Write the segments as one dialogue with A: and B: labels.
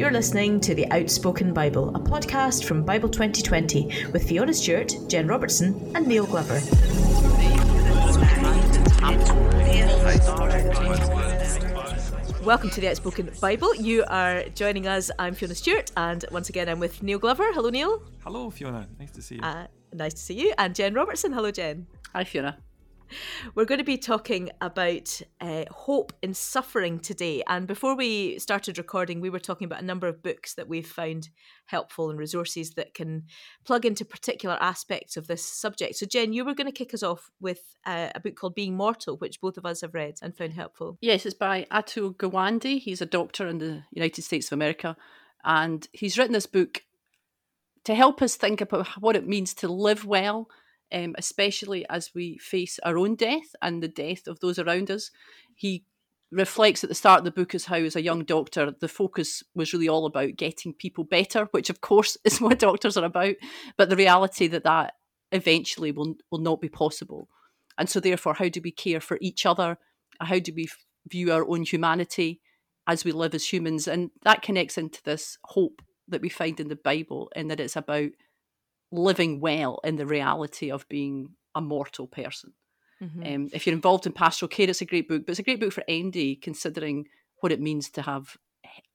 A: You're listening to The Outspoken Bible, a podcast from Bible 2020 with Fiona Stewart, Jen Robertson, and Neil Glover. Welcome to the Outspoken Bible. You are joining us. I'm Fiona Stewart, and once again, I'm with Neil Glover. Hello, Neil.
B: Hello, Fiona. Nice to see you.
A: Uh, nice to see you. And Jen Robertson. Hello, Jen.
C: Hi, Fiona.
A: We're going to be talking about uh, hope in suffering today. And before we started recording, we were talking about a number of books that we've found helpful and resources that can plug into particular aspects of this subject. So, Jen, you were going to kick us off with uh, a book called Being Mortal, which both of us have read and found helpful.
C: Yes, it's by Atul Gawande. He's a doctor in the United States of America. And he's written this book to help us think about what it means to live well um, especially as we face our own death and the death of those around us. He reflects at the start of the book as how, as a young doctor, the focus was really all about getting people better, which of course is what doctors are about, but the reality that that eventually will will not be possible. And so, therefore, how do we care for each other? How do we view our own humanity as we live as humans? And that connects into this hope that we find in the Bible, and that it's about living well in the reality of being a mortal person. Mm-hmm. Um, if you're involved in pastoral care, it's a great book, but it's a great book for anybody considering what it means to have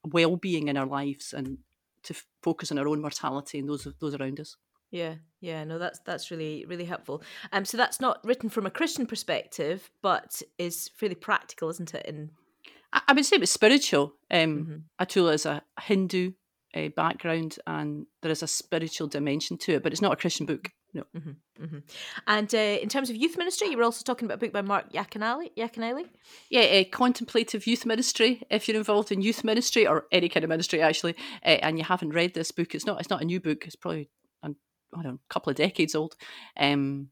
C: well-being in our lives and to f- focus on our own mortality and those those around us.
A: Yeah, yeah, no, that's that's really really helpful. Um, so that's not written from a Christian perspective, but is fairly practical, isn't it? In
C: I, I would say it's spiritual. Um, mm-hmm. Atula is a Hindu uh, background and there is a spiritual dimension to it, but it's not a Christian book. No.
A: Mm-hmm, mm-hmm. And uh, in terms of youth ministry, you were also talking about a book by Mark. Yaconelli?
C: Yeah, uh, contemplative youth ministry. If you're involved in youth ministry or any kind of ministry, actually, uh, and you haven't read this book, it's not it's not a new book. It's probably um, I don't know, a couple of decades old. Um,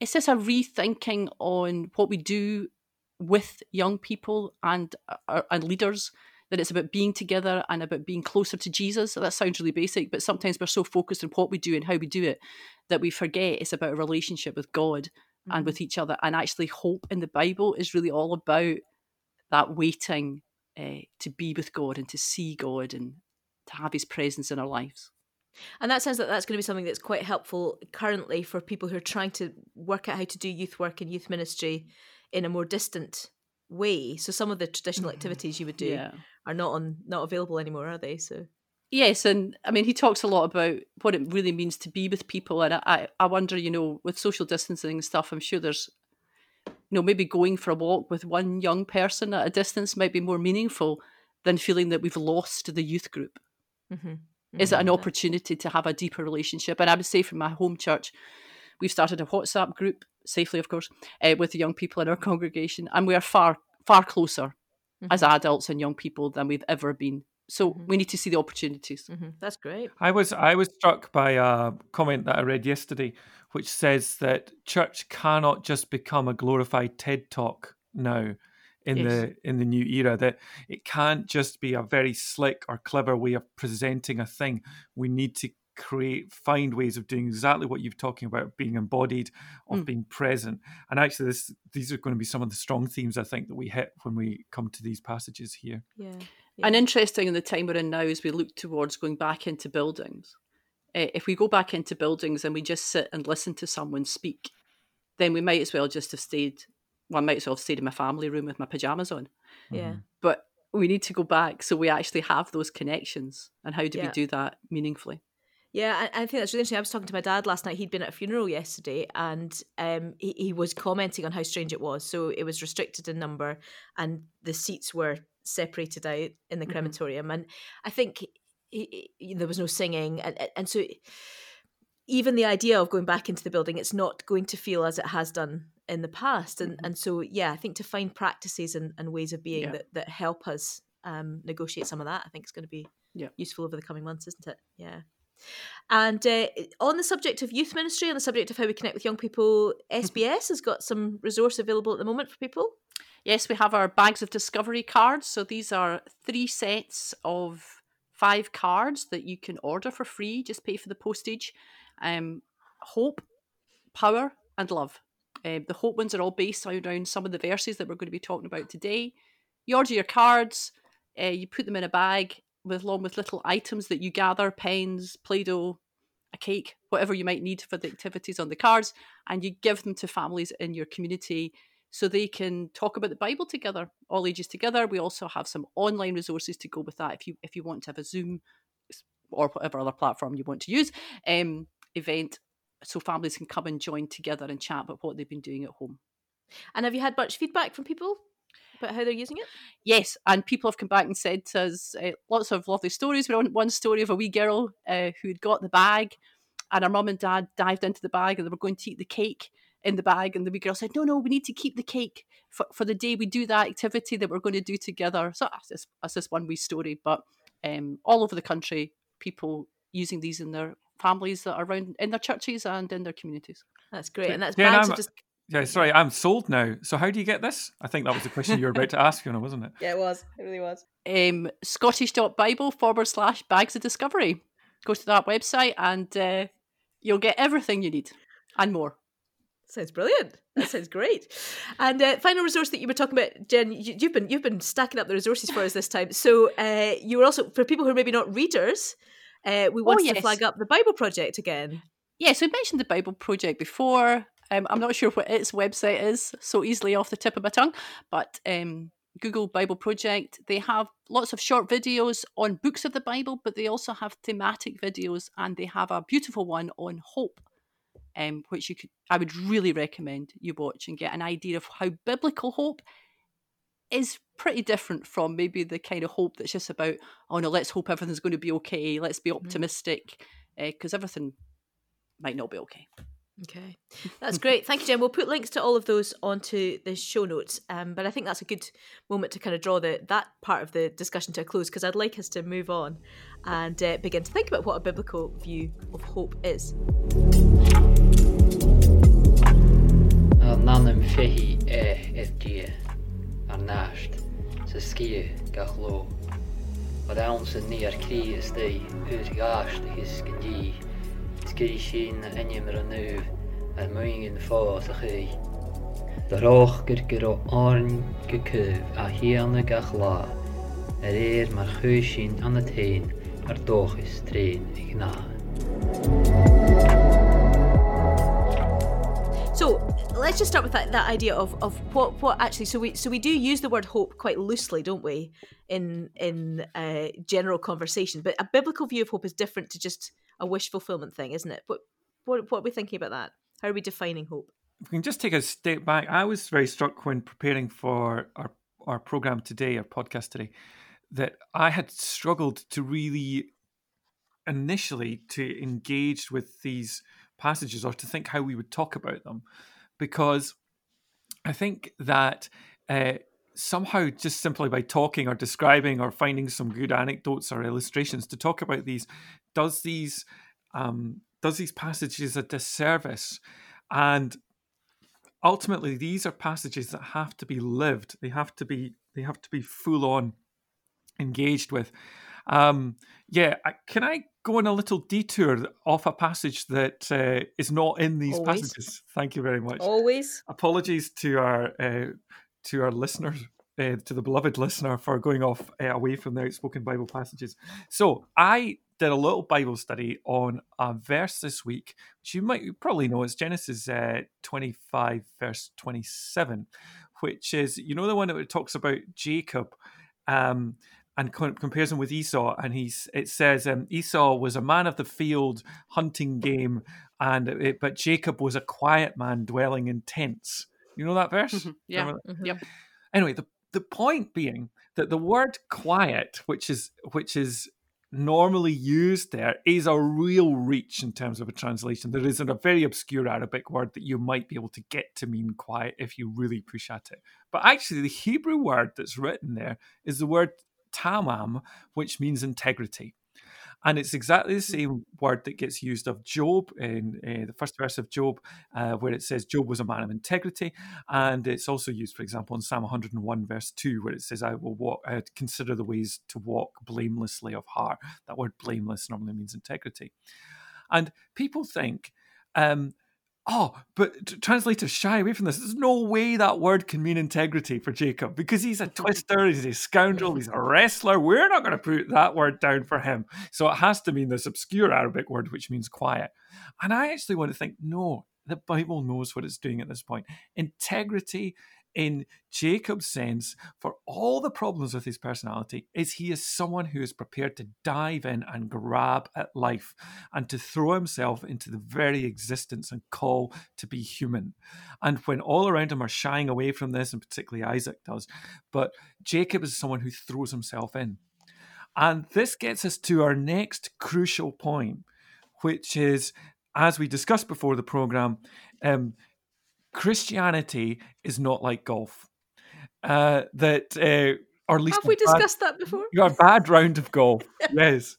C: it's just a rethinking on what we do with young people and uh, and leaders that it's about being together and about being closer to Jesus. So that sounds really basic, but sometimes we're so focused on what we do and how we do it that we forget it's about a relationship with God mm-hmm. and with each other. And actually, hope in the Bible is really all about that waiting uh, to be with God and to see God and to have His presence in our lives.
A: And that sounds like that's going to be something that's quite helpful currently for people who are trying to work out how to do youth work and youth ministry in a more distant way. So some of the traditional mm-hmm. activities you would do yeah. Are not on not available anymore, are they? So
C: Yes, and I mean he talks a lot about what it really means to be with people, and I, I wonder, you know, with social distancing and stuff, I'm sure there's, you know, maybe going for a walk with one young person at a distance might be more meaningful than feeling that we've lost the youth group. Mm-hmm. Mm-hmm. Is it an opportunity to have a deeper relationship? And I would say from my home church, we've started a WhatsApp group safely, of course, uh, with the young people in our congregation, and we are far far closer mm-hmm. as adults and young people than we've ever been. So mm-hmm. we need to see the opportunities.
A: Mm-hmm. That's great.
B: I was I was struck by a comment that I read yesterday, which says that church cannot just become a glorified TED talk now in yes. the in the new era that it can't just be a very slick or clever way of presenting a thing we need to create find ways of doing exactly what you're talking about being embodied of mm. being present and actually this these are going to be some of the strong themes i think that we hit when we come to these passages here
A: yeah, yeah.
C: and interesting in the time we're in now as we look towards going back into buildings uh, if we go back into buildings and we just sit and listen to someone speak then we might as well just have stayed well, I might as well have stayed in my family room with my pajamas on.
A: Yeah. Mm-hmm.
C: But we need to go back so we actually have those connections. And how do yeah. we do that meaningfully?
A: Yeah, I, I, think that's really interesting. I was talking to my dad last night. He'd been at a funeral yesterday, and um, he, he was commenting on how strange it was. So it was restricted in number, and the seats were separated out in the mm-hmm. crematorium. And I think he, he, there was no singing, and, and so even the idea of going back into the building, it's not going to feel as it has done in the past. And mm-hmm. and so yeah, I think to find practices and, and ways of being yeah. that that help us um, negotiate some of that, I think is going to be yeah. useful over the coming months, isn't it? Yeah. And uh, on the subject of youth ministry, on the subject of how we connect with young people, SBS has got some resource available at the moment for people.
C: Yes, we have our bags of discovery cards. So these are three sets of five cards that you can order for free. Just pay for the postage. Um, hope, power, and love. Uh, the hope ones are all based around some of the verses that we're going to be talking about today. You order your cards, uh, you put them in a bag, with along with little items that you gather, pens, Play-Doh, a cake, whatever you might need for the activities on the cards, and you give them to families in your community so they can talk about the Bible together, all ages together. We also have some online resources to go with that if you if you want to have a Zoom or whatever other platform you want to use um, event, so families can come and join together and chat about what they've been doing at home.
A: And have you had much feedback from people about how they're using it?
C: Yes, and people have come back and said to us uh, lots of lovely stories. We had one story of a wee girl uh, who'd got the bag, and her mum and dad dived into the bag and they were going to eat the cake in the bag. And the wee girl said, No, no, we need to keep the cake for, for the day we do that activity that we're going to do together. So that's just, that's just one wee story. But um, all over the country, people using these in their families that are around in their churches and in their communities.
A: That's great. And that's yeah, bags just
B: yeah, sorry, I'm sold now. So how do you get this? I think that was the question you were about to ask, Fiona, wasn't it?
A: Yeah, it was. It really was.
C: Um, Scottish.Bible forward slash bags of discovery. Go to that website and uh, you'll get everything you need and more.
A: Sounds brilliant. That sounds great. And uh, final resource that you were talking about, Jen, you, have been you've been stacking up the resources for us this time. So uh, you were also for people who are maybe not readers, uh, we wanted oh, yes. to flag up the Bible Project again.
C: Yes, yeah, so we mentioned the Bible Project before. Um, I'm not sure what its website is, so easily off the tip of my tongue, but um, Google Bible Project. They have lots of short videos on books of the Bible, but they also have thematic videos, and they have a beautiful one on hope um, which you could I would really recommend you watch and get an idea of how biblical hope is pretty different from maybe the kind of hope that's just about oh no let's hope everything's going to be okay let's be mm-hmm. optimistic because uh, everything might not be okay
A: Okay, that's great. Thank you, Jen. We'll put links to all of those onto the show notes. Um, but I think that's a good moment to kind of draw the that part of the discussion to a close because I'd like us to move on and uh, begin to think about what a biblical view of hope is.
D: nanam fihi e is dia ar náist sa skie gach lo. Wat aanse ní is ur gaast sin na ine mar an nu ar muingin fá a gur gur ó áin a gach lá, mar sin anna tain ar tréin ag ná.
A: So let's just start with that, that idea of, of what what actually so we so we do use the word hope quite loosely, don't we, in in uh, general conversation. But a biblical view of hope is different to just a wish fulfillment thing, isn't it? What what what are we thinking about that? How are we defining hope?
B: If we can just take a step back, I was very struck when preparing for our our program today, our podcast today, that I had struggled to really initially to engage with these passages or to think how we would talk about them because I think that uh, somehow just simply by talking or describing or finding some good anecdotes or illustrations to talk about these does these um, does these passages a disservice and ultimately these are passages that have to be lived they have to be they have to be full on engaged with um, yeah, can I go on a little detour off a passage that uh, is not in these Always. passages? Thank you very much.
A: Always.
B: Apologies to our uh, to our listeners, uh, to the beloved listener, for going off uh, away from the outspoken Bible passages. So I did a little Bible study on a verse this week, which you might probably know is Genesis uh, 25, verse 27, which is, you know, the one that talks about Jacob. Um, and compares him with Esau, and he's it says um, Esau was a man of the field, hunting game, and it, but Jacob was a quiet man dwelling in tents. You know that verse?
C: Mm-hmm. Yeah. That?
A: Mm-hmm. Yep.
B: Anyway, the the point being that the word quiet, which is which is normally used there, is a real reach in terms of a translation. There isn't a very obscure Arabic word that you might be able to get to mean quiet if you really push at it. But actually, the Hebrew word that's written there is the word tamam, which means integrity. And it's exactly the hmm. same word that gets used of Job in uh, the first verse of Job, uh, where it says Job was a man of integrity. And it's also used, for example, in Psalm 101, verse 2, where it says, I will walk, consider the ways to walk blamelessly of heart. That word blameless normally means integrity. And people think, um, Oh, but t- translators shy away from this. There's no way that word can mean integrity for Jacob because he's a twister, he's a scoundrel, he's a wrestler. We're not going to put that word down for him. So it has to mean this obscure Arabic word which means quiet. And I actually want to think, no, the Bible knows what it's doing at this point. Integrity in Jacob's sense, for all the problems with his personality, is he is someone who is prepared to dive in and grab at life and to throw himself into the very existence and call to be human. And when all around him are shying away from this, and particularly Isaac does, but Jacob is someone who throws himself in. And this gets us to our next crucial point, which is, as we discussed before the program, um, Christianity is not like golf. Uh, that uh, or at least
A: have we discussed that before?
B: You got a bad round of golf. yes.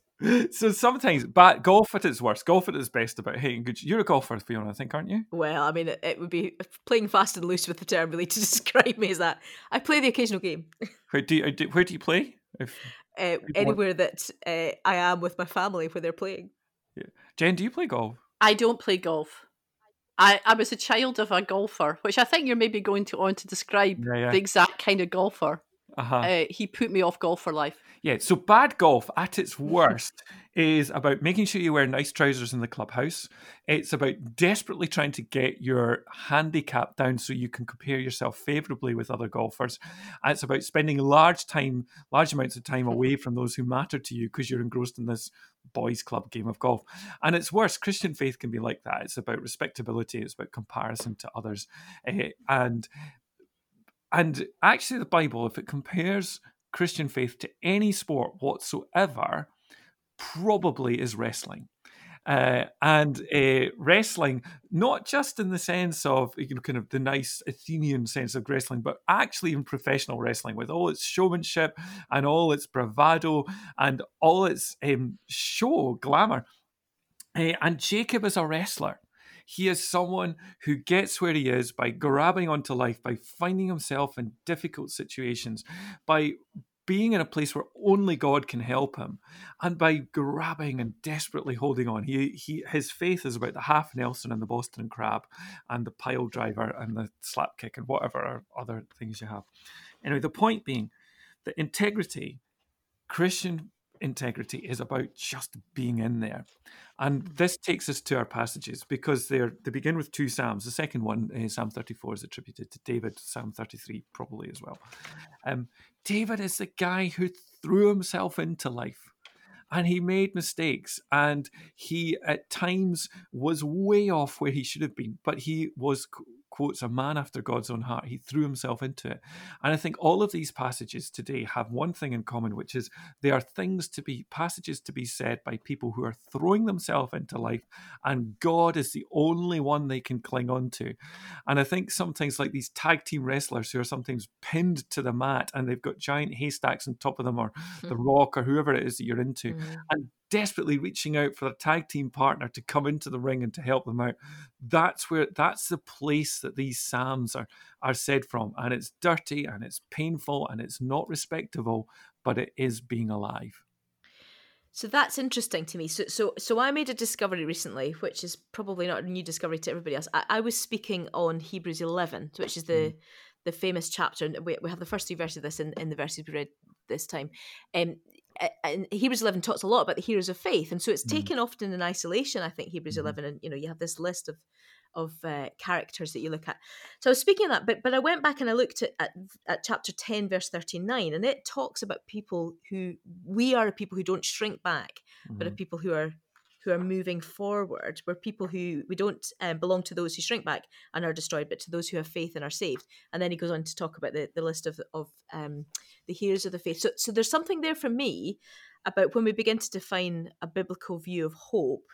B: So sometimes, bad golf at its worst, golf at its best about hitting good. You're a golfer, Fiona, I think, aren't you?
A: Well, I mean, it, it would be playing fast and loose with the term really to describe me as that. I play the occasional game.
B: Where do you, where do you play? If
A: uh, anywhere that uh, I am with my family where they're playing.
B: Yeah. Jen, do you play golf?
C: I don't play golf. I, I was a child of a golfer, which I think you're maybe going to on to describe yeah, yeah. the exact kind of golfer. Uh-huh. Uh, he put me off golf for life.
B: Yeah, so bad golf at its worst is about making sure you wear nice trousers in the clubhouse. It's about desperately trying to get your handicap down so you can compare yourself favorably with other golfers. And it's about spending large time, large amounts of time away from those who matter to you because you're engrossed in this boys club game of golf. And it's worse. Christian faith can be like that. It's about respectability. It's about comparison to others. Uh, and and actually, the Bible, if it compares Christian faith to any sport whatsoever, probably is wrestling. Uh, and uh, wrestling, not just in the sense of you know, kind of the nice Athenian sense of wrestling, but actually in professional wrestling with all its showmanship and all its bravado and all its um, show glamour. Uh, and Jacob is a wrestler. He is someone who gets where he is by grabbing onto life, by finding himself in difficult situations, by being in a place where only God can help him, and by grabbing and desperately holding on. He, he his faith is about the half Nelson and the Boston Crab, and the pile driver and the slap kick and whatever other things you have. Anyway, the point being that integrity, Christian integrity is about just being in there. And this takes us to our passages because they're they begin with two psalms. The second one, uh, Psalm 34, is attributed to David. Psalm 33 probably as well. Um, David is the guy who threw himself into life and he made mistakes and he at times was way off where he should have been but he was quotes a man after God's own heart. He threw himself into it. And I think all of these passages today have one thing in common, which is they are things to be, passages to be said by people who are throwing themselves into life, and God is the only one they can cling on to. And I think sometimes, like these tag team wrestlers who are sometimes pinned to the mat and they've got giant haystacks on top of them, or the rock, or whoever it is that you're into. Mm. And desperately reaching out for a tag team partner to come into the ring and to help them out. That's where that's the place that these psalms are are said from, and it's dirty and it's painful and it's not respectable, but it is being alive.
A: So that's interesting to me. So, so, so I made a discovery recently, which is probably not a new discovery to everybody else. I, I was speaking on Hebrews 11, which is the mm. the famous chapter, and we, we have the first three verses of this in, in the verses we read this time. Um, and Hebrews 11 talks a lot about the heroes of faith, and so it's mm. taken often in isolation. I think Hebrews mm. 11, and you know, you have this list of of uh, characters that you look at. So I was speaking of that, but but I went back and I looked at, at, at chapter 10, verse 39, and it talks about people who we are people who don't shrink back, mm. but are mm-hmm. people who are who are moving forward. We're people who we don't um, belong to those who shrink back and are destroyed, but to those who have faith and are saved. And then he goes on to talk about the, the list of of um, the heroes of the faith. So so there's something there for me about when we begin to define a biblical view of hope.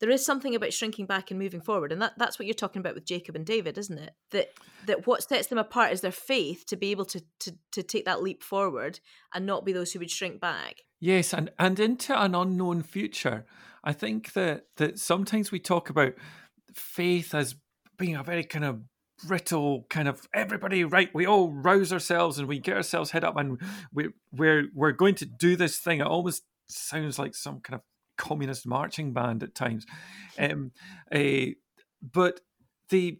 A: There is something about shrinking back and moving forward, and that, that's what you're talking about with Jacob and David, isn't it? That that what sets them apart is their faith to be able to to to take that leap forward and not be those who would shrink back.
B: Yes, and and into an unknown future. I think that that sometimes we talk about faith as being a very kind of brittle kind of everybody right we all rouse ourselves and we get ourselves head up and we we're we're going to do this thing. It almost sounds like some kind of communist marching band at times. Um uh, but the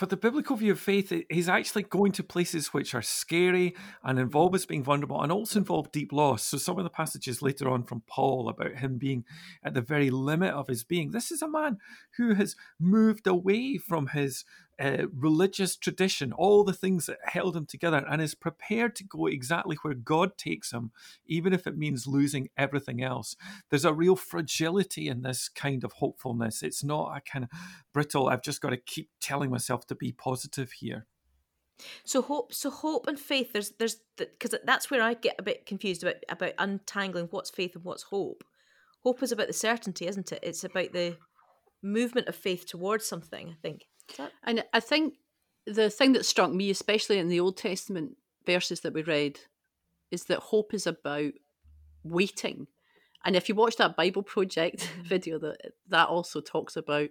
B: but the biblical view of faith is actually going to places which are scary and involve us being vulnerable and also involve deep loss. So, some of the passages later on from Paul about him being at the very limit of his being. This is a man who has moved away from his religious tradition, all the things that held him together, and is prepared to go exactly where God takes him, even if it means losing everything else. There's a real fragility in this kind of hopefulness. It's not a kind of brittle, I've just got to keep telling myself to be positive here.
A: So hope, so hope and faith. There's, there's, because that's where I get a bit confused about about untangling what's faith and what's hope. Hope is about the certainty, isn't it? It's about the movement of faith towards something. I think.
C: And I think the thing that struck me, especially in the Old Testament verses that we read, is that hope is about waiting. And if you watch that Bible Project mm-hmm. video, that that also talks about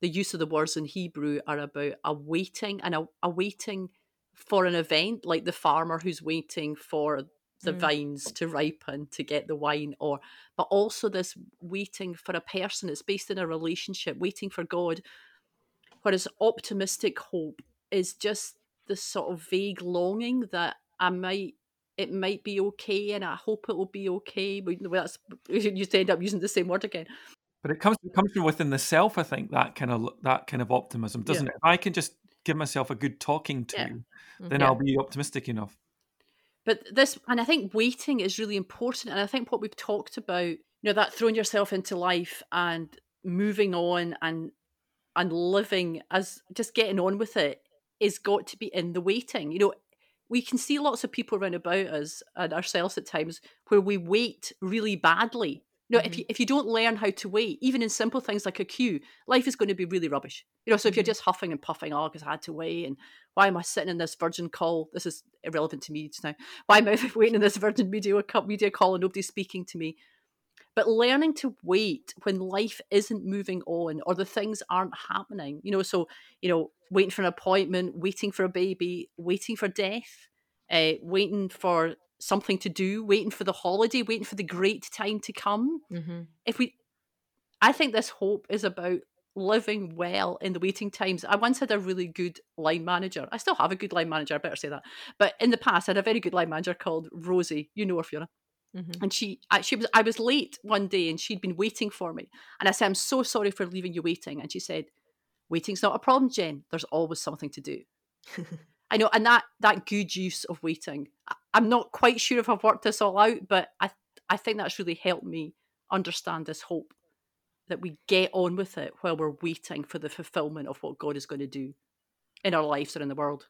C: the use of the words in Hebrew are about a waiting and a, a waiting for an event, like the farmer who's waiting for the mm. vines to ripen to get the wine, or but also this waiting for a person. It's based in a relationship, waiting for God Whereas optimistic hope is just the sort of vague longing that I might it might be okay and I hope it will be okay. But well, that's you end up using the same word again.
B: But it comes it comes from within the self, I think, that kind of that kind of optimism, doesn't yeah. it? If I can just give myself a good talking to, yeah. Mm-hmm. then yeah. I'll be optimistic enough.
C: But this and I think waiting is really important. And I think what we've talked about, you know, that throwing yourself into life and moving on and and living as just getting on with it is got to be in the waiting. You know, we can see lots of people around about us and ourselves at times where we wait really badly. You know, mm-hmm. if you if you don't learn how to wait, even in simple things like a queue, life is going to be really rubbish. You know, so if you're mm-hmm. just huffing and puffing, oh, because I had to wait, and why am I sitting in this Virgin call? This is irrelevant to me now. Why am I waiting in this Virgin Media media call and nobody's speaking to me? But learning to wait when life isn't moving on or the things aren't happening you know so you know waiting for an appointment waiting for a baby waiting for death uh, waiting for something to do waiting for the holiday waiting for the great time to come mm-hmm. if we i think this hope is about living well in the waiting times. I once had a really good line manager. I still have a good line manager, I better say that. But in the past, I had a very good line manager called Rosie. You know her, Fiona. Mm-hmm. And she, she was, I was late one day, and she'd been waiting for me. And I said, "I'm so sorry for leaving you waiting." And she said, "Waiting's not a problem, Jen. There's always something to do." I know, and that that good use of waiting. I'm not quite sure if I've worked this all out, but I I think that's really helped me understand this hope that we get on with it while we're waiting for the fulfillment of what God is going to do in our lives or in the world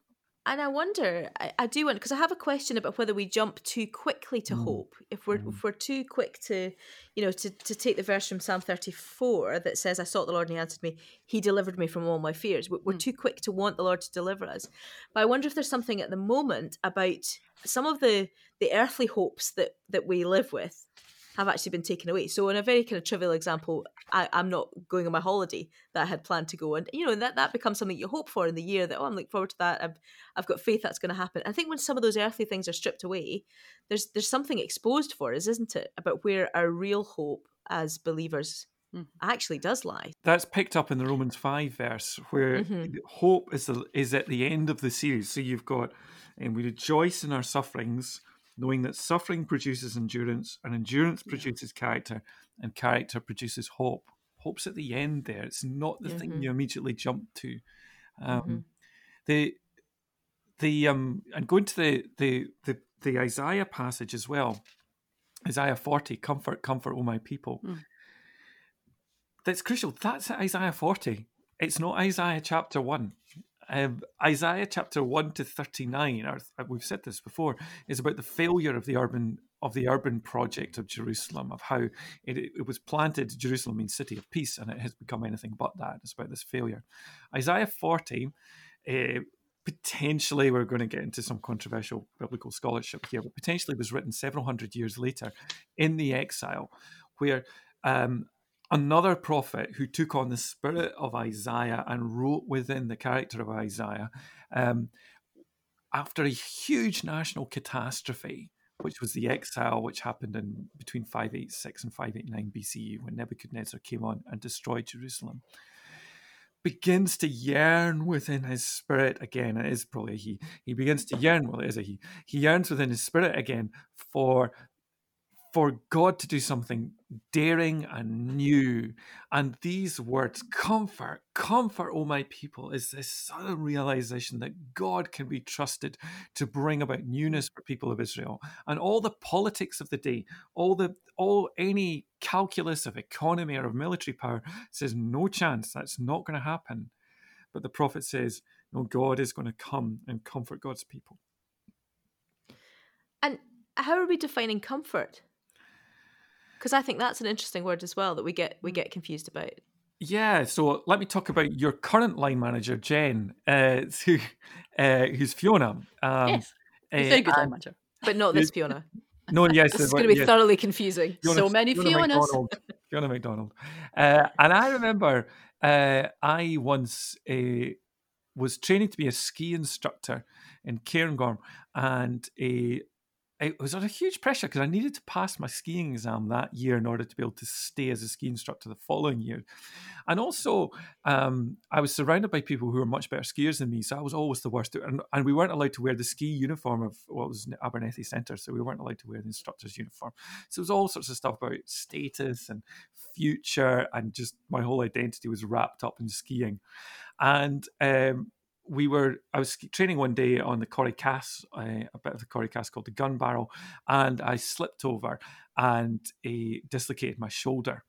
A: and I wonder, I, I do want because I have a question about whether we jump too quickly to mm. hope. If we're mm. if we're too quick to, you know, to, to take the verse from Psalm thirty four that says, "I sought the Lord and He answered me; He delivered me from all my fears." We're, mm. too quick to want the Lord to deliver us. But I wonder if there's something at the moment about some of the the earthly hopes that that we live with have actually been taken away. So, in a very kind of trivial example, I, am not going on my holiday that I had planned to go, and you know that that becomes something you hope for in the year. That oh, I'm looking forward to that. I've, I've got faith that's going to happen. I think when some of those earthly things are stripped away, there's there's something exposed for us, isn't it, about where our real hope as believers mm. actually does lie.
B: That's picked up in the Romans five verse, where mm-hmm. hope is the, is at the end of the series. So you've got, and we rejoice in our sufferings knowing that suffering produces endurance and endurance produces character and character produces hope. Hope's at the end there. It's not the mm-hmm. thing you immediately jump to. Um, mm-hmm. The the um and going to the the the the Isaiah passage as well, Isaiah forty, comfort, comfort, all my people. Mm. That's crucial. That's Isaiah forty. It's not Isaiah chapter one. Um, Isaiah chapter one to thirty nine, or uh, we've said this before, is about the failure of the urban of the urban project of Jerusalem, of how it, it was planted. Jerusalem means city of peace, and it has become anything but that. It's about this failure. Isaiah forty. Uh, potentially we're going to get into some controversial biblical scholarship here, but potentially was written several hundred years later in the exile, where um, another prophet who took on the spirit of Isaiah and wrote within the character of Isaiah um, after a huge national catastrophe, which was the exile, which happened in between 586 and 589 BCE when Nebuchadnezzar came on and destroyed Jerusalem. begins to yearn within his spirit again. It is probably he. He begins to yearn. Well, it is a he. He yearns within his spirit again for for God to do something daring and new. And these words, comfort, comfort, oh my people, is this sudden realization that God can be trusted to bring about newness for people of Israel. And all the politics of the day, all the all any calculus of economy or of military power says no chance, that's not going to happen. But the prophet says, no, God is going to come and comfort God's people.
A: And how are we defining comfort? Because I think that's an interesting word as well that we get we mm. get confused about.
B: Yeah, so let me talk about your current line manager, Jen, uh, who, uh, who's Fiona.
C: Um, yes, uh, very good line manager,
A: but not this Fiona.
B: No, yes,
A: this is going to be yes. thoroughly confusing.
C: Fiona, so many Fiona Fionas.
B: McDonald, Fiona McDonald, uh, and I remember uh, I once uh, was training to be a ski instructor in Cairngorm, and a it was under huge pressure because I needed to pass my skiing exam that year in order to be able to stay as a ski instructor the following year. And also, um, I was surrounded by people who were much better skiers than me, so I was always the worst. And, and we weren't allowed to wear the ski uniform of what was Abernethy Centre, so we weren't allowed to wear the instructor's uniform. So it was all sorts of stuff about status and future, and just my whole identity was wrapped up in skiing. And um, we were I was training one day on the Coire Cas, uh, a bit of the Coire Cas called the gun barrel, and I slipped over and uh, dislocated my shoulder.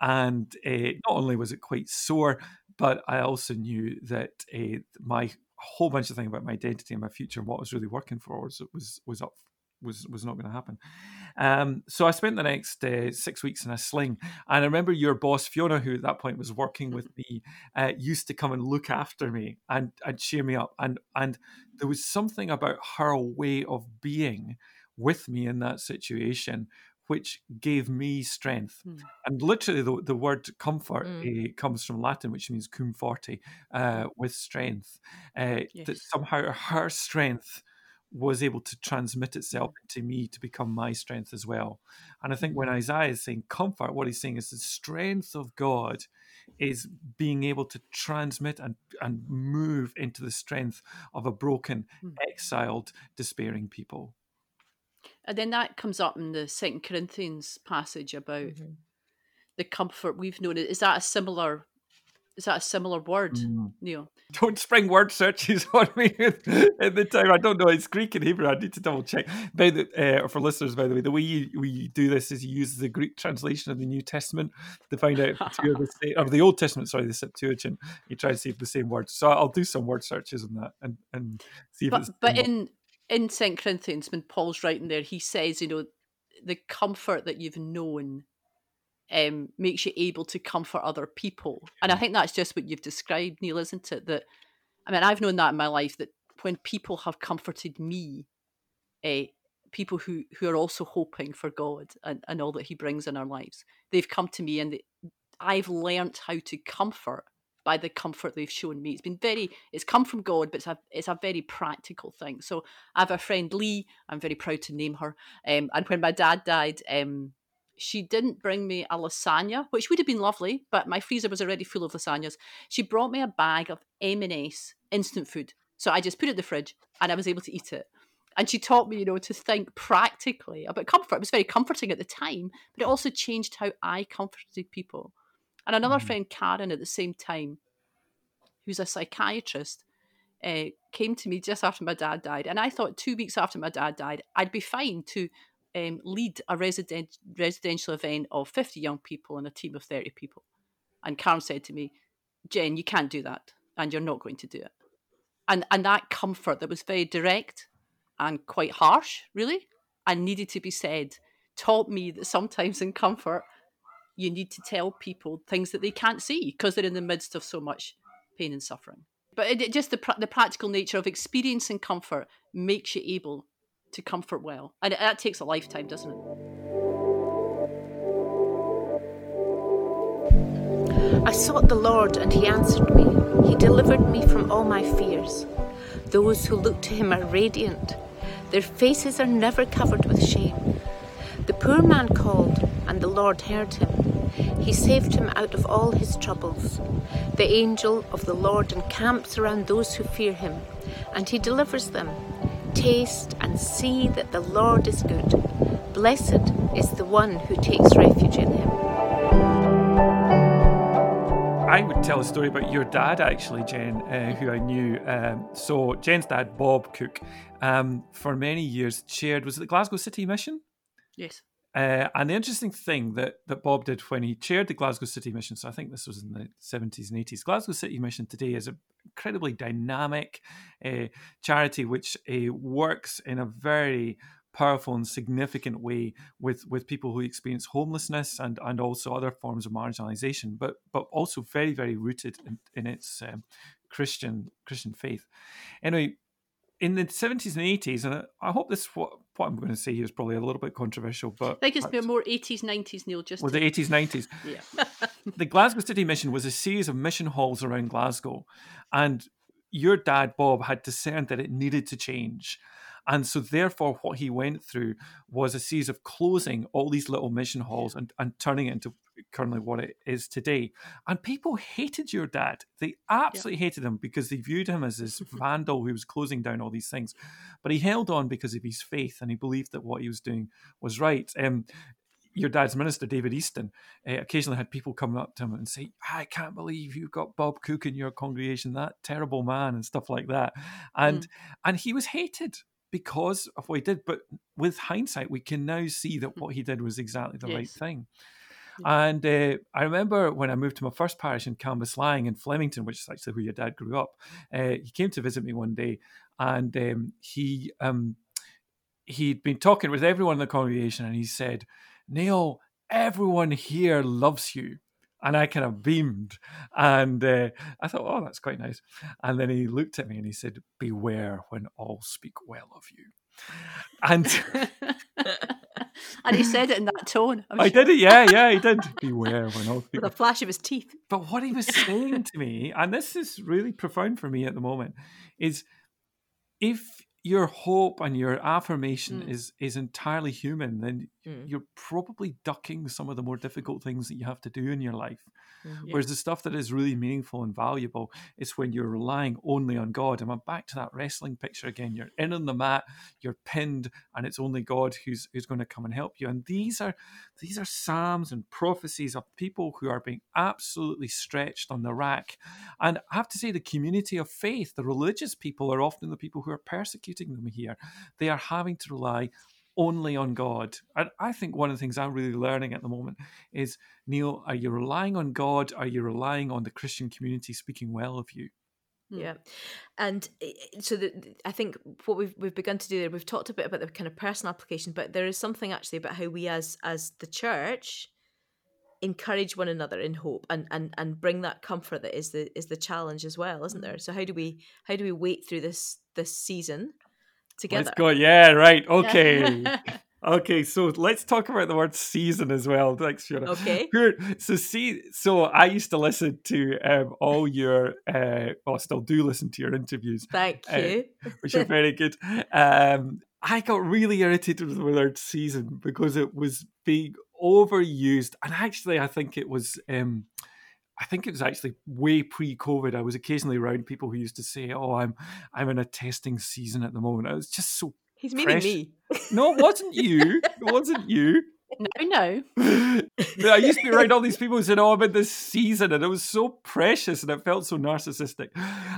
B: And uh, not only was it quite sore, but I also knew that uh, my whole bunch of things about my identity and my future and what I was really working for was was was up was was not going to happen. Um, so I spent the next uh, six weeks in a sling, and I remember your boss Fiona, who at that point was working with me, uh, used to come and look after me and and cheer me up, and and there was something about her way of being with me in that situation which gave me strength. Mm. And literally, the, the word comfort mm. uh, comes from Latin, which means cum forte, uh, with strength. Uh, yes. That somehow her strength was able to transmit itself to me to become my strength as well. And I think when mm. Isaiah is saying comfort, what he's saying is the strength of God is being able to transmit and, and move into the strength of a broken, mm. exiled, despairing people.
C: And then that comes up in the Second Corinthians passage about mm-hmm. the comfort we've known. Is that a similar is that a similar word, mm. Neil?
B: Don't spring word searches on me at the time. I don't know. It's Greek and Hebrew. I need to double check. By the, uh, for listeners, by the way, the way you, we do this is you use the Greek translation of the New Testament to find out of the same, or the Old Testament. Sorry, the Septuagint. You try to see if the same words. So I'll do some word searches on that and and see if
C: but,
B: it's.
C: But in in Second Corinthians, when Paul's writing there, he says, you know, the comfort that you've known um, makes you able to comfort other people. And I think that's just what you've described, Neil, isn't it? That I mean, I've known that in my life that when people have comforted me, uh, people who who are also hoping for God and, and all that He brings in our lives, they've come to me and they, I've learnt how to comfort by the comfort they've shown me. It's been very, it's come from God, but it's a, it's a very practical thing. So I have a friend, Lee, I'm very proud to name her. Um, and when my dad died, um, she didn't bring me a lasagna, which would have been lovely, but my freezer was already full of lasagnas. She brought me a bag of M&S instant food. So I just put it in the fridge and I was able to eat it. And she taught me, you know, to think practically about comfort. It was very comforting at the time, but it also changed how I comforted people. And another mm-hmm. friend, Karen, at the same time, who's a psychiatrist, uh, came to me just after my dad died. And I thought two weeks after my dad died, I'd be fine to um, lead a resident, residential event of 50 young people and a team of 30 people. And Karen said to me, Jen, you can't do that, and you're not going to do it. And, and that comfort that was very direct and quite harsh, really, and needed to be said, taught me that sometimes in comfort, you need to tell people things that they can't see because they're in the midst of so much pain and suffering. But it, it just the, the practical nature of experiencing comfort makes you able to comfort well. And that takes a lifetime, doesn't it?
E: I sought the Lord, and he answered me. He delivered me from all my fears. Those who look to him are radiant, their faces are never covered with shame. The poor man called, and the Lord heard him. He saved him out of all his troubles. The angel of the Lord encamps around those who fear him, and he delivers them. Taste and see that the Lord is good. Blessed is the one who takes refuge in him.
B: I would tell a story about your dad, actually, Jen, uh, who I knew. Um, so, Jen's dad, Bob Cook, um, for many years chaired, was it the Glasgow City Mission?
C: Yes.
B: Uh, and the interesting thing that, that Bob did when he chaired the Glasgow City Mission, so I think this was in the 70s and 80s, Glasgow City Mission today is an incredibly dynamic uh, charity which uh, works in a very powerful and significant way with, with people who experience homelessness and, and also other forms of marginalization, but but also very, very rooted in, in its um, Christian Christian faith. Anyway, in the 70s and 80s, and I hope this what, what I'm going to say here is probably a little bit controversial, but
C: I think it's more 80s, 90s, Neil. Just
B: was the 80s, 90s.
C: Yeah.
B: the Glasgow City Mission was a series of mission halls around Glasgow, and your dad Bob had discerned that it needed to change. And so, therefore, what he went through was a series of closing all these little mission halls and, and turning it into currently what it is today. And people hated your dad. They absolutely yeah. hated him because they viewed him as this vandal who was closing down all these things. But he held on because of his faith and he believed that what he was doing was right. Um, your dad's minister, David Easton, uh, occasionally had people come up to him and say, I can't believe you've got Bob Cook in your congregation, that terrible man, and stuff like that. And mm. and he was hated because of what he did. But with hindsight, we can now see that what he did was exactly the yes. right thing. And uh, I remember when I moved to my first parish in Cambuslang in Flemington, which is actually where your dad grew up. Uh, he came to visit me one day, and um, he um, he'd been talking with everyone in the congregation, and he said, "Neil, everyone here loves you." and I kind of beamed. And uh, I thought, oh, that's quite nice. And then he looked at me and he said, Beware when all speak well of you. And
C: and he said it in that tone.
B: i sure. did it, yeah, yeah, he did. Beware when all speak
A: with a flash of his teeth.
B: But what he was saying to me, and this is really profound for me at the moment, is if your hope and your affirmation mm. is is entirely human, then mm. you're probably ducking some of the more difficult things that you have to do in your life. Mm-hmm. Whereas the stuff that is really meaningful and valuable is when you're relying only on God. And I'm back to that wrestling picture again. You're in on the mat, you're pinned, and it's only God who's who's going to come and help you. And these are these are psalms and prophecies of people who are being absolutely stretched on the rack. And I have to say, the community of faith, the religious people, are often the people who are persecuting them here. They are having to rely only on God. And I think one of the things I'm really learning at the moment is Neil, are you relying on God? Are you relying on the Christian community speaking well of you?
A: Hmm. Yeah, and so the, I think what we've we've begun to do there, we've talked a bit about the kind of personal application, but there is something actually about how we as as the church encourage one another in hope and and and bring that comfort that is the is the challenge as well, isn't there? Mm-hmm. So how do we how do we wait through this this season together.
B: Let's go. Yeah, right. Okay. okay, so let's talk about the word season as well. Thanks, Fiona.
A: Okay.
B: So see, so I used to listen to um, all your, uh, well, I still do listen to your interviews.
A: Thank uh, you.
B: Uh, which are very good. Um, I got really irritated with the word season because it was being overused, and actually, I think it was. Um, I think it was actually way pre-COVID. I was occasionally around people who used to say, "Oh, I'm I'm in a testing season at the moment." I was just so.
A: He's meaning me.
B: No, it wasn't you. It wasn't you.
C: No, no.
B: I used to be around all these people who said, "Oh, I'm in this season," and it was so precious, and it felt so narcissistic.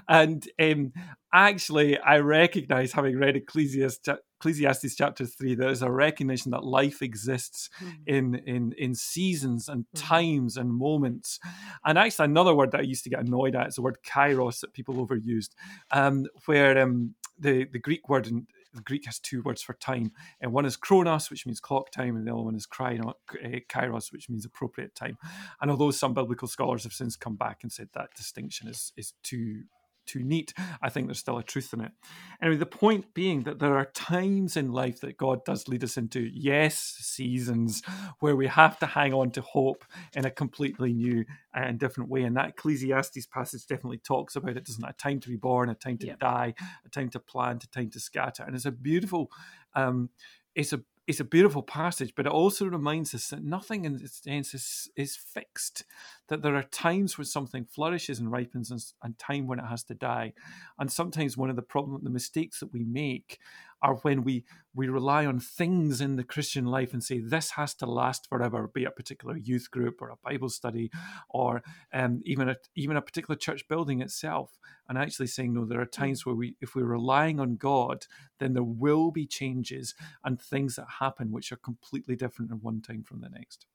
B: And um, actually, I recognise, having read Ecclesiastes, Ecclesiastes chapter three, there's a recognition that life exists mm. in in in seasons and mm. times and moments. And actually, another word that I used to get annoyed at is the word kairos that people overused, um, where um, the the Greek word in, the Greek has two words for time, and one is chronos, which means clock time, and the other one is kairos, which means appropriate time. And although some biblical scholars have since come back and said that distinction is is too too neat. I think there's still a truth in it. Anyway, the point being that there are times in life that God does lead us into, yes, seasons where we have to hang on to hope in a completely new and different way. And that Ecclesiastes passage definitely talks about it, doesn't it? A time to be born, a time to yeah. die, a time to plant, a time to scatter. And it's a beautiful, um, it's a it's a beautiful passage, but it also reminds us that nothing in its sense is, is fixed. That there are times when something flourishes and ripens, and, and time when it has to die. And sometimes one of the problem, the mistakes that we make, are when we we rely on things in the Christian life and say this has to last forever, be it a particular youth group or a Bible study, or um, even a even a particular church building itself. And actually saying no, there are times where we, if we're relying on God, then there will be changes and things that happen which are completely different in one time from the next.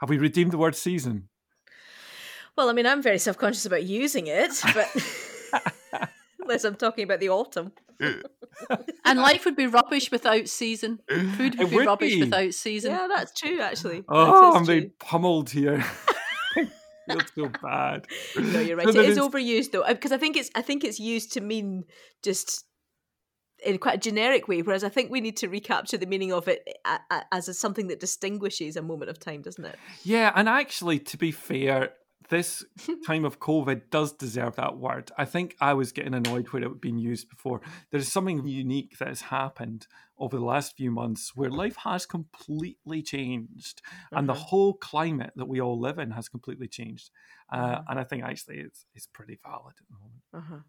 B: Have we redeemed the word season?
A: Well, I mean, I'm very self conscious about using it, but unless I'm talking about the autumn.
C: and life would be rubbish without season. Food would,
B: It
C: be rubbish
B: be.
C: without season.
A: Yeah, that's true, actually.
B: Oh, I'm
A: is
B: being
A: true.
B: pummeled here. I feel so bad.
A: No, you're right.
B: So
A: It
B: there
A: is overused though, uh, because I think it's I think it's used to mean just in quite a generic way. Whereas I think we need to recapture the meaning of it a- a- as a, something that distinguishes a moment of time, doesn't it?
B: Yeah, and actually, to be fair, this time of COVID does deserve that word. I think I was getting annoyed where it had been used before. There's something unique that has happened over the last few months where life has completely changed and the
A: Mhm.
B: whole climate that we all live in has completely changed. Uh,
A: Mhm.
B: and I think actually it's, it's pretty valid at the moment.
A: Uh-huh.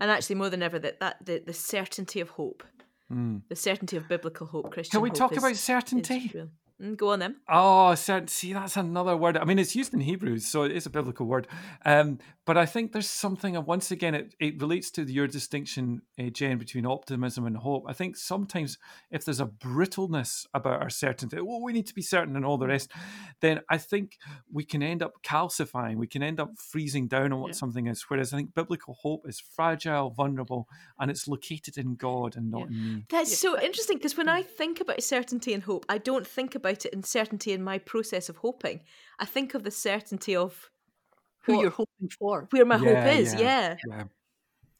A: And actually, more than ever, that that the, the certainty of hope,
B: Mm.
A: the certainty of biblical hope, Christian.
B: Can we talk
A: is-
B: about certainty?
A: Real. Mm, go on then.
B: Oh, cer- see, that's another word. I mean, it's used in Hebrews, so it is a biblical word. Um, but I think there's something, and once again, it, it relates to your distinction, uh, Jen, between optimism and hope. I think sometimes if there's a brittleness about our certainty, well, we need to be certain and all the rest, then I think we can end up calcifying, we can end up freezing down on what
C: Yeah.
B: something is. Whereas I think biblical hope is fragile, vulnerable, and it's located in God and not
C: Yeah.
B: in me.
A: That's
C: Yeah,
A: so interesting because when I think about certainty and hope, I don't think about it in certainty in my process of hoping. I think of the certainty of
C: Who
A: what-
C: you're hoping for.
A: where my
B: Yeah,
A: hope is.
B: yeah.
A: Yeah.
B: Yeah.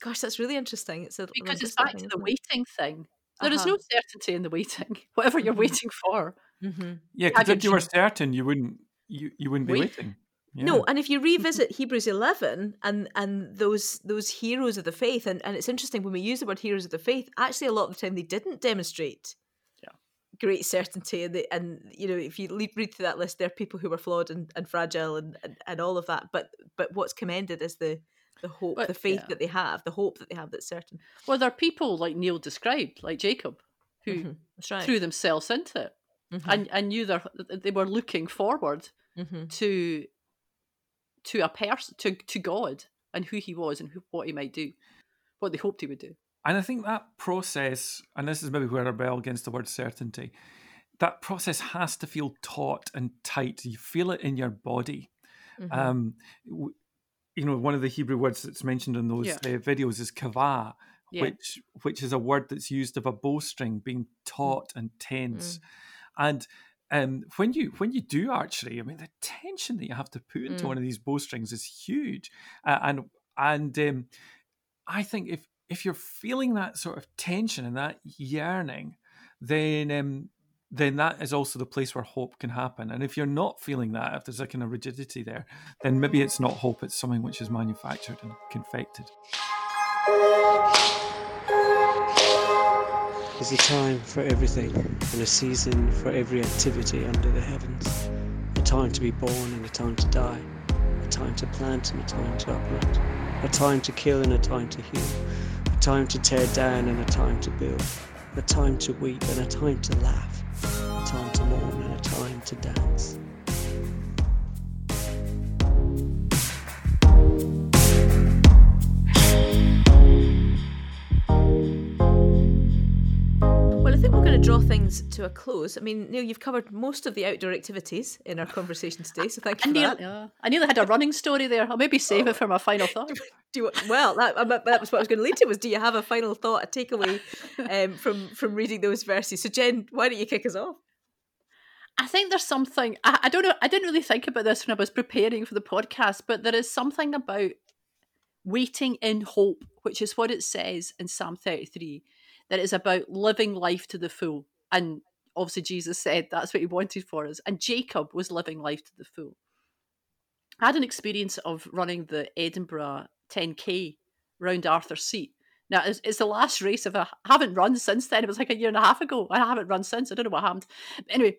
A: Gosh, that's really interesting. It's a,
C: Because it's back to the waiting thing. There is
A: Uh-huh.
C: no certainty in the waiting. Whatever you're
A: Mhm.
C: waiting for.
A: Mhm.
B: Yeah, because if you were certain, you wouldn't you, you wouldn't be
C: Wait.
B: waiting. Yeah.
A: No, and if you revisit Hebrews eleven and and those those heroes of the faith, and, and it's interesting when we use the word heroes of the faith, actually a lot of the time they didn't demonstrate
C: Yeah.
A: Great certainty, and they, and you know if you lead, read through that list, there are people who were flawed and, and fragile and, and and all of that. But but what's commended is the the hope,
C: But-
A: the faith
C: yeah.
A: that they have, the hope that they have that's certain.
C: Well, there are people like Neil described, like Jacob, who
A: Mhm. Right.
C: threw themselves into it
A: Mhm.
C: and, and knew their, they were looking forward
A: Mhm.
C: to to a person to, to God and who he was and who, what he might do, what they hoped he would do.
B: And I think that process, and this is maybe where I rebel against the word certainty, that process has to feel taut and tight. You feel it in your body.
A: Mhm.
B: Um, you know, one of the Hebrew words that's mentioned in those
C: Yeah.
B: uh, videos is kavah,
C: Yeah.
B: which which is a word that's used of a bowstring being taut and tense.
A: Mm.
B: And um, when you when you do archery, I mean, the tension that you have to put into
A: Mm.
B: one of these bowstrings is huge. Uh, and and um, I think if if you're feeling that sort of tension and that yearning, then um, then that is also the place where hope can happen. And if you're not feeling that, if there's a kind of rigidity there, then maybe it's not hope; it's something which is manufactured and confected.
F: There's a time for everything and a season for every activity under the heavens. A time to be born and a time to die. A time to plant and a time to uproot. A time to kill and a time to heal. Time to tear down and a time to build. A time to weep and a time to laugh. A time to mourn and a time to dance.
A: To draw things to a close. I mean, Neil, you've covered most of the outdoor activities in our conversation today, so thank
C: I
A: you for
C: nearly,
A: that.
C: yeah. I nearly had a running story there. I'll maybe save it for my final thought.
A: Do you, well, that, um, that was what I was going to lead to. Was do you have a final thought, a takeaway um, from from reading those verses? So, Jen, why don't you kick us off?
C: I think there's something I, I don't know. I didn't really think about this when I was preparing for the podcast, but there is something about waiting in hope, which is what it says in Psalm 33, that is about living life to the full. And obviously, Jesus said that's what he wanted for us. And Jacob was living life to the full. I had an experience of running the Edinburgh 10K round Arthur's Seat Now it's, it's the last race of a, I haven't run since then. It was like a year and a half ago. I haven't run since. I don't know what happened. Anyway,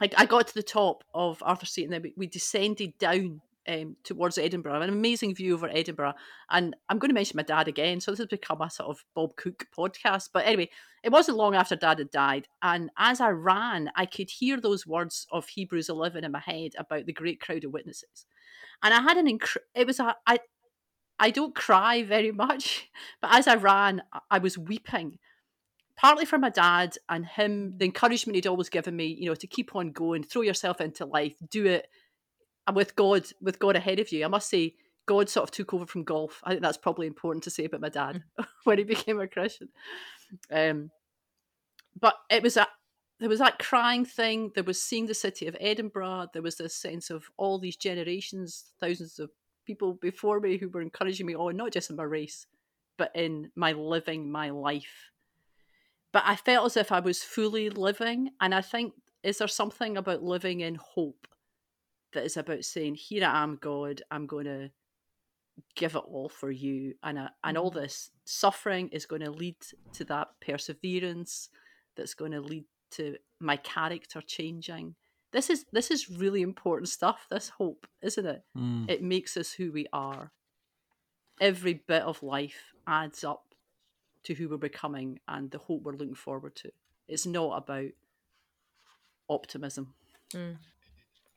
C: I, I got to the top of Arthur's Seat and then we, we descended down um, towards Edinburgh. An amazing view over Edinburgh. And I'm going to mention my dad again. So this has become a sort of Bob Cook podcast. But anyway, it wasn't long after dad had died. And as I ran, I could hear those words of Hebrews 11 in my head about the great crowd of witnesses. And I had an it was a, I, I don't cry very much, but as I ran, I was weeping partly for my dad and him, the encouragement he'd always given me, you know, to keep on going, throw yourself into life, do it, with God, with God ahead of you. I must say, God sort of took over from golf. I think that's probably important to say about my dad mm. when he became a Christian. Um, but it was a there was that crying thing. There was seeing the city of Edinburgh. There was this sense of all these generations, thousands of people before me who were encouraging me on, not just in my race, but in my living my life. But I felt as if I was fully living. And I think, is there something about living in hope that is about saying, "Here I am, God. I'm going to give it all for you," and uh, and all mm-hmm. this suffering is going to lead to that perseverance. That's going to lead to my character changing. This is this is really important stuff. This hope, isn't it? Mm. It makes us who we are. Every bit of life adds up to who we're becoming and the hope we're looking forward to. It's not about optimism. Mm.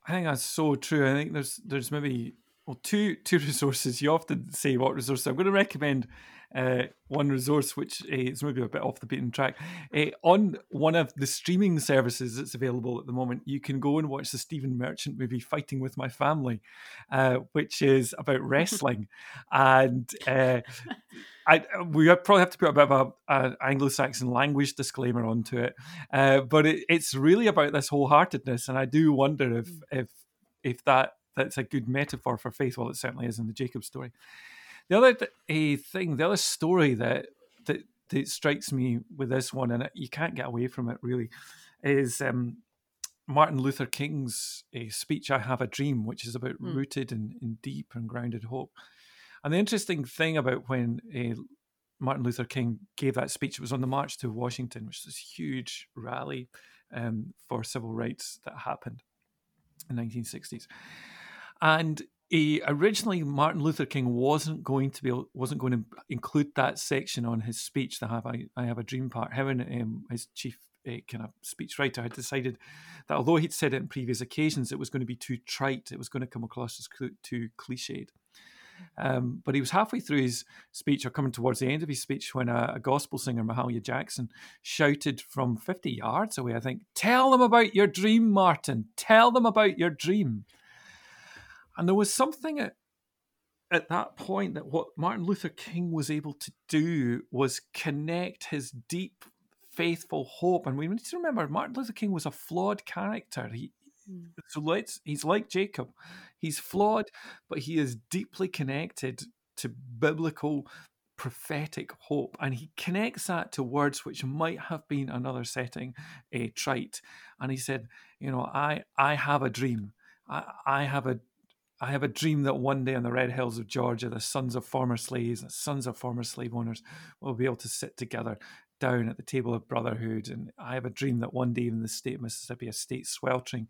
B: I think that's so true. I think there's there's maybe well two two resources. You often say what resource. I'm going to recommend uh, one resource which uh, is maybe a bit off the beaten track. Uh, on one of the streaming services that's available at the moment, you can go and watch the Stephen Merchant movie "Fighting with My Family," uh, which is about wrestling, and uh, I we probably have to put a bit of an Anglo-Saxon language disclaimer onto it, uh, but it, it's really about this wholeheartedness, and I do wonder if mm. if if that that's a good metaphor for faith. Well, it certainly is in the Jacob story. The other th- thing, the other story that, that that strikes me with this one, and you can't get away from it really, is um, Martin Luther King's uh, speech, "I Have a Dream," which is about mm. rooted in, in deep and grounded hope. And the interesting thing about when uh, Martin Luther King gave that speech, it was on the March to Washington, which is this huge rally um, for civil rights that happened in the 1960s. And he, originally, Martin Luther King wasn't going to be wasn't going to include that section on his speech. The "Have I, I Have a Dream" part. Him um, his chief uh, kind of speechwriter had decided that although he'd said it in previous occasions, it was going to be too trite. It was going to come across as too cliched. Um, but he was halfway through his speech, or coming towards the end of his speech, when a, a, gospel singer, Mahalia Jackson, shouted from 50 yards away, I think, Tell them about your dream, Martin. Tell them about your dream. And there was something at, at that point that what Martin Luther King was able to do was connect his deep, faithful hope. And we need to remember Martin Luther King was a flawed character. He, Mm. So let's he's like Jacob. He's flawed, but he is deeply connected to biblical prophetic hope and he connects that to words which might have been another setting a trite and he said you know i i have a dream i i have a I have a dream that one day on the red hills of Georgia, the sons of former slaves, the sons of former slave owners will be able to sit together down at the table of brotherhood. And I have a dream that one day in the state of Mississippi, a state sweltering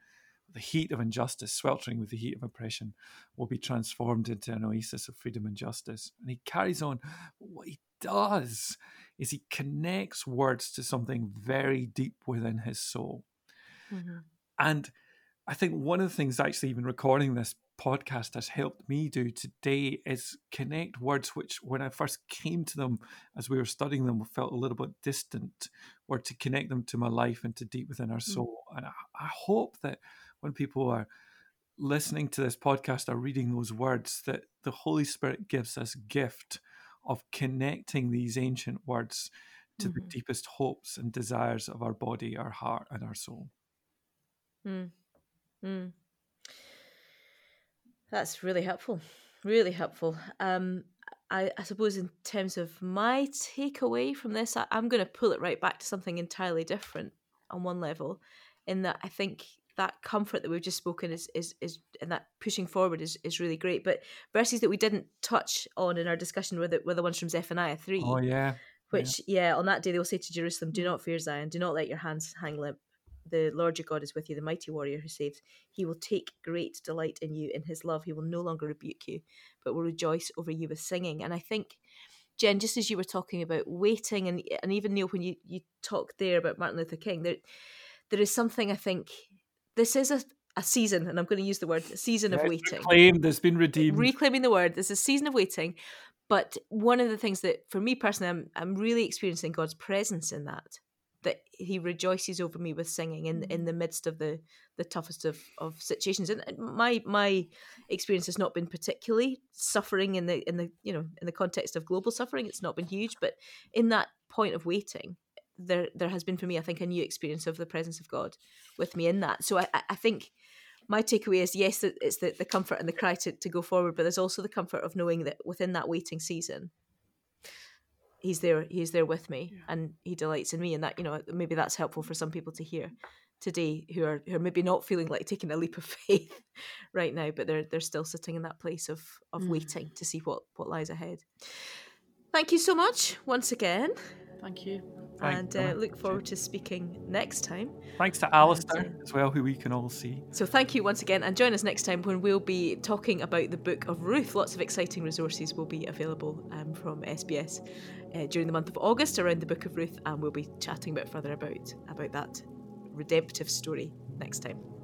B: with the heat of injustice, sweltering with the heat of oppression, will be transformed into an oasis of freedom and justice. And he carries on. What he does is he connects words to something very deep within his soul. Mm-hmm. And I think one of the things, actually, even recording this podcast has helped me do today is connect words which, when I first came to them as we were studying them, felt a little bit distant, or to connect them to my life and to deep within our mm. soul. Mm-hmm. And I, I hope that when people are listening to this podcast or reading those words that the Holy Spirit gives us gift of connecting these ancient words to mm-hmm. the deepest hopes and desires of our body, our heart, and our soul.
A: Mm. Mm. That's really helpful. Really helpful. Um, I, I, suppose in terms of my takeaway from this, I, I'm going to pull it right back to something entirely different on one level, in that I think that comfort that we've just spoken is is is and that pushing forward is is really great. But verses that we didn't touch on in our discussion were the, were the ones from Zephaniah three.
B: Oh yeah.
A: Which yeah. yeah, on that day they will say to Jerusalem, "Do not fear Zion. Do not let your hands hang limp. The Lord your God is with you, the mighty warrior who saves. He will take great delight in you. In his love, he will no longer rebuke you, but will rejoice over you with singing. And I think, Jen, just as you were talking about waiting, and and even Neil, when you you talked there about Martin Luther King, there there is something I think this is a a season, and I'm going to use the word season
B: yeah,
A: of waiting.
B: Reclaimed, there's been redeemed.
A: Reclaiming the word. There's a season of waiting. But one of the things that, for me personally, I'm, I'm really experiencing God's presence in that that he rejoices over me with singing in in mm. the midst of the the toughest of of situations. And my my experience has not been particularly suffering in the in the you know in the context of global suffering. It's not been huge but in that point of waiting there there has been for me i think a new experience of the presence of god with me in that. So i i think my takeaway is yes it's the, the comfort and the cry to, to go forward but there's also the comfort of knowing that within that waiting season he's there he's there with me yeah. and he delights in me and that you know maybe that's helpful for some people to hear today who are who are maybe not feeling like taking a leap of faith right now but they're they're still sitting in that place of of mm. waiting to see what what lies ahead thank you so much once again
C: thank you
A: and uh, look forward to speaking next time.
B: Thanks to Alistair and, uh, as well, who we can all see.
A: So thank you once again, and join us next time when we'll be talking about the Book of Ruth. Lots of exciting resources will be available um, from SBS uh, during the month of August around the Book of Ruth, and we'll be chatting a bit further about about that redemptive story next time.